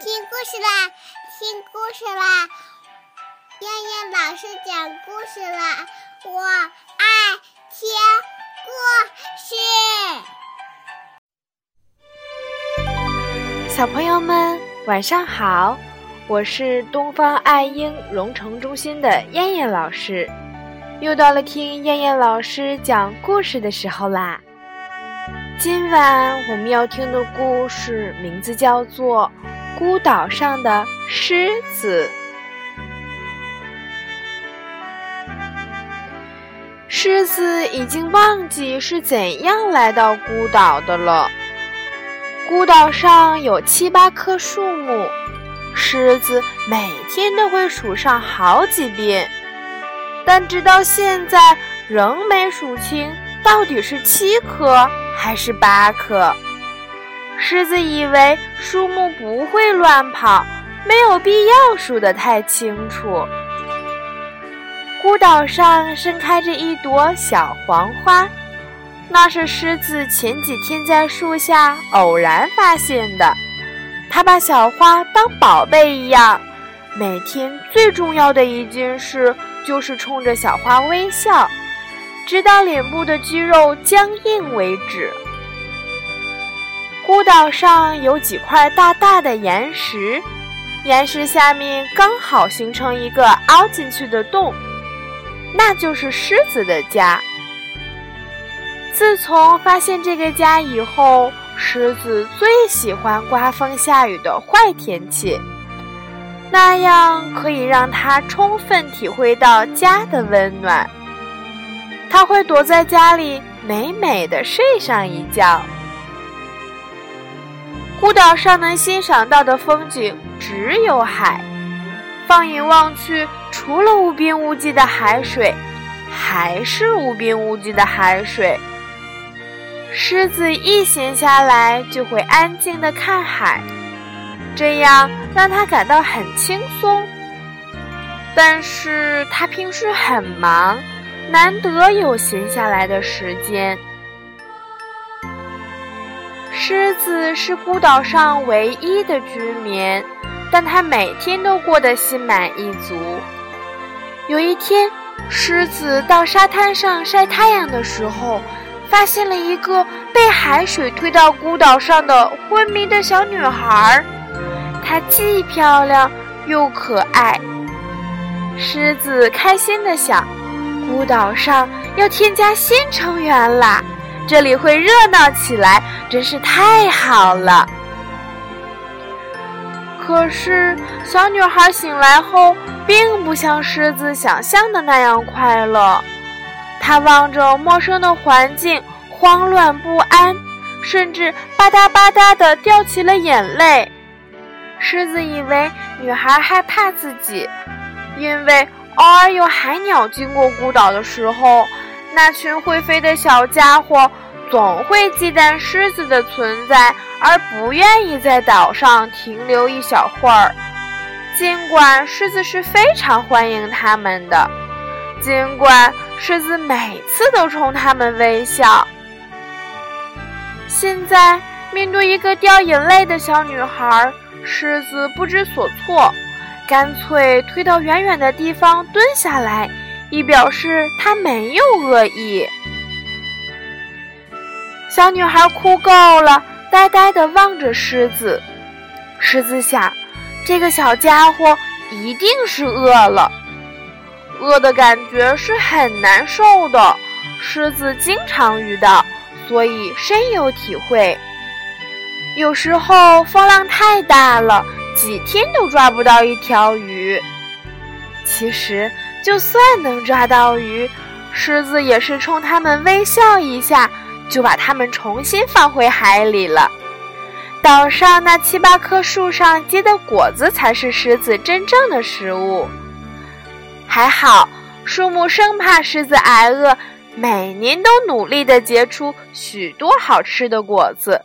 听故事啦，听故事啦！燕燕老师讲故事啦，我爱听故事。小朋友们，晚上好！我是东方爱婴蓉城中心的燕燕老师，又到了听燕燕老师讲故事的时候啦。今晚我们要听的故事名字叫做。孤岛上的狮子，狮子已经忘记是怎样来到孤岛的了。孤岛上有七八棵树木，狮子每天都会数上好几遍，但直到现在仍没数清到底是七棵还是八棵。狮子以为树木不会乱跑，没有必要数得太清楚。孤岛上盛开着一朵小黄花，那是狮子前几天在树下偶然发现的。它把小花当宝贝一样，每天最重要的一件事就是冲着小花微笑，直到脸部的肌肉僵硬为止。孤岛上有几块大大的岩石，岩石下面刚好形成一个凹进去的洞，那就是狮子的家。自从发现这个家以后，狮子最喜欢刮风下雨的坏天气，那样可以让它充分体会到家的温暖。它会躲在家里美美的睡上一觉。孤岛上能欣赏到的风景只有海，放眼望去，除了无边无际的海水，还是无边无际的海水。狮子一闲下来就会安静地看海，这样让他感到很轻松。但是他平时很忙，难得有闲下来的时间。狮子是孤岛上唯一的居民，但它每天都过得心满意足。有一天，狮子到沙滩上晒太阳的时候，发现了一个被海水推到孤岛上的昏迷的小女孩。她既漂亮又可爱。狮子开心地想：孤岛上要添加新成员啦！这里会热闹起来，真是太好了。可是，小女孩醒来后，并不像狮子想象的那样快乐。她望着陌生的环境，慌乱不安，甚至吧嗒吧嗒地掉起了眼泪。狮子以为女孩害怕自己，因为偶尔有海鸟经过孤岛的时候。那群会飞的小家伙总会忌惮狮子的存在，而不愿意在岛上停留一小会儿。尽管狮子是非常欢迎他们的，尽管狮子每次都冲他们微笑。现在面对一个掉眼泪的小女孩，狮子不知所措，干脆推到远远的地方蹲下来。以表示他没有恶意。小女孩哭够了，呆呆地望着狮子。狮子想，这个小家伙一定是饿了，饿的感觉是很难受的。狮子经常遇到，所以深有体会。有时候风浪太大了，几天都抓不到一条鱼。其实。就算能抓到鱼，狮子也是冲它们微笑一下，就把它们重新放回海里了。岛上那七八棵树上结的果子才是狮子真正的食物。还好，树木生怕狮子挨饿，每年都努力地结出许多好吃的果子。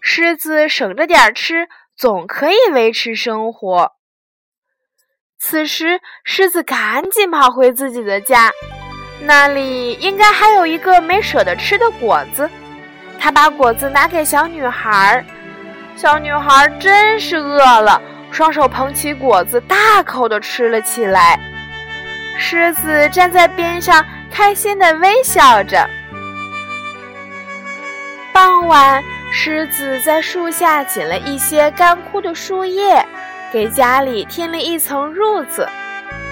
狮子省着点吃，总可以维持生活。此时，狮子赶紧跑回自己的家，那里应该还有一个没舍得吃的果子。他把果子拿给小女孩，小女孩真是饿了，双手捧起果子，大口的吃了起来。狮子站在边上，开心的微笑着。傍晚，狮子在树下捡了一些干枯的树叶，给家里添了一层褥子，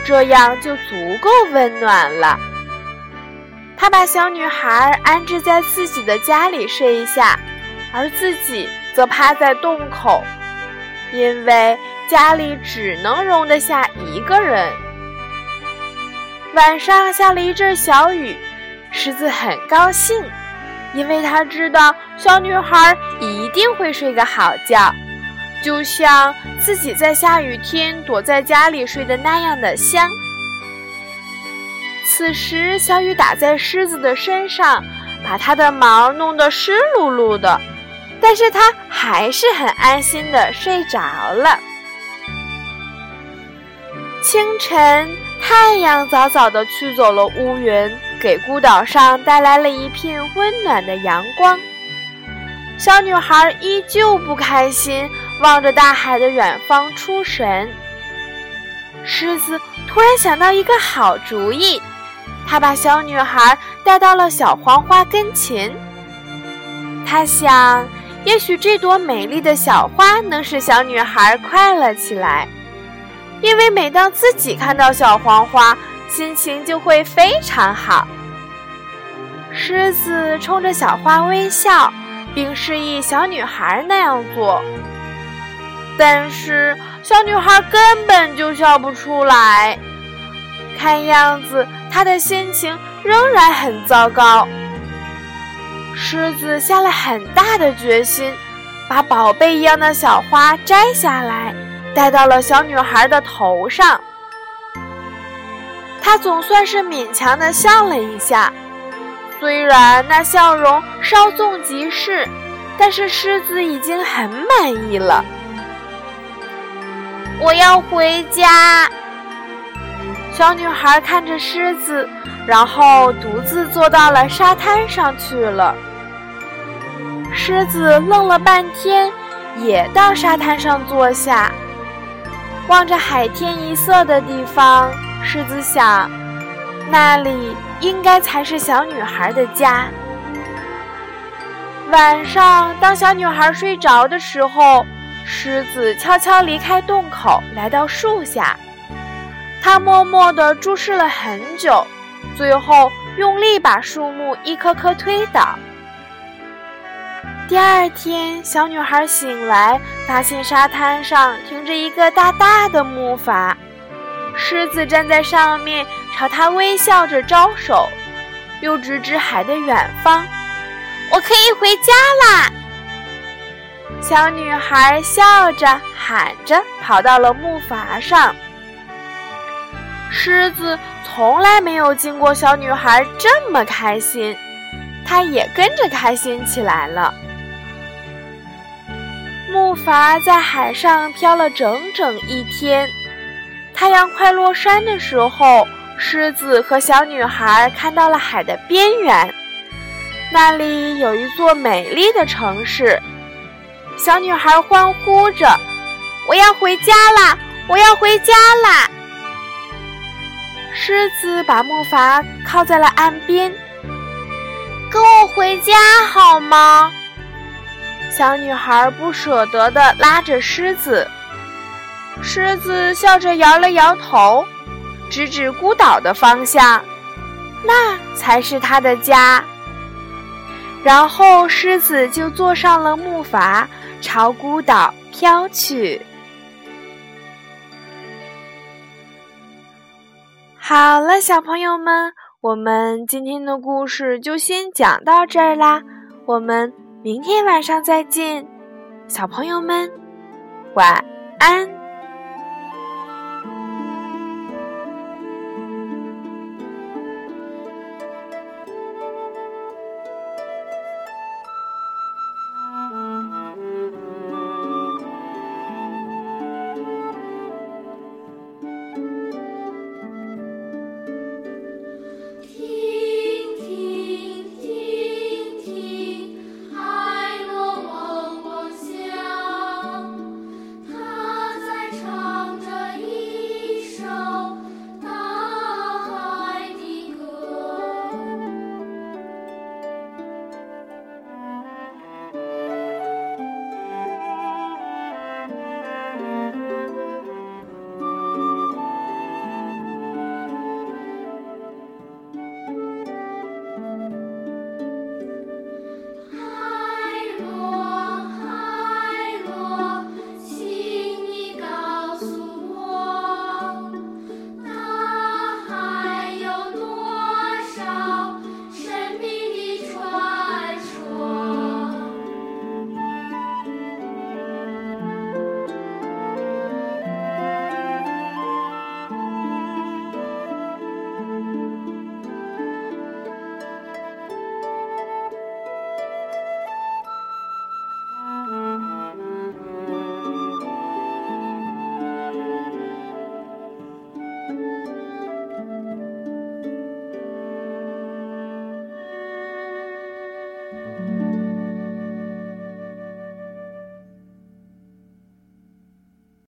这样就足够温暖了。他把小女孩安置在自己的家里睡一下，而自己则趴在洞口，因为家里只能容得下一个人。晚上下了一阵小雨，狮子很高兴，因为他知道小女孩一定会睡个好觉，就像自己在下雨天躲在家里睡的那样的香。此时，小雨打在狮子的身上，把它的毛弄得湿漉漉的，但是它还是很安心的睡着了。清晨，太阳早早的驱走了乌云，给孤岛上带来了一片温暖的阳光。小女孩依旧不开心，望着大海的远方出神。狮子突然想到一个好主意。他把小女孩带到了小黄花跟前。他想，也许这朵美丽的小花能使小女孩快乐起来，因为每当自己看到小黄花，心情就会非常好。狮子冲着小花微笑，并示意小女孩那样做，但是小女孩根本就笑不出来。看样子，他的心情仍然很糟糕。狮子下了很大的决心，把宝贝一样的小花摘下来，戴到了小女孩的头上。他总算是勉强的笑了一下，虽然那笑容稍纵即逝，但是狮子已经很满意了。我要回家。小女孩看着狮子，然后独自坐到了沙滩上去了。狮子愣了半天，也到沙滩上坐下，望着海天一色的地方。狮子想，那里应该才是小女孩的家。晚上，当小女孩睡着的时候，狮子悄悄离开洞口，来到树下。他默默地注视了很久，最后用力把树木一棵棵推倒。第二天，小女孩醒来，发现沙滩上停着一个大大的木筏，狮子站在上面，朝她微笑着招手，又指指海的远方：“我可以回家啦！”小女孩笑着喊着，跑到了木筏上。狮子从来没有见过小女孩这么开心，它也跟着开心起来了。木筏在海上漂了整整一天，太阳快落山的时候，狮子和小女孩看到了海的边缘，那里有一座美丽的城市。小女孩欢呼着：“我要回家啦！我要回家啦！”狮子把木筏靠在了岸边，跟我回家好吗？小女孩不舍得地拉着狮子。狮子笑着摇了摇头，指指孤岛的方向，那才是他的家。然后狮子就坐上了木筏，朝孤岛飘去。好了，小朋友们，我们今天的故事就先讲到这儿啦。我们明天晚上再见，小朋友们，晚安。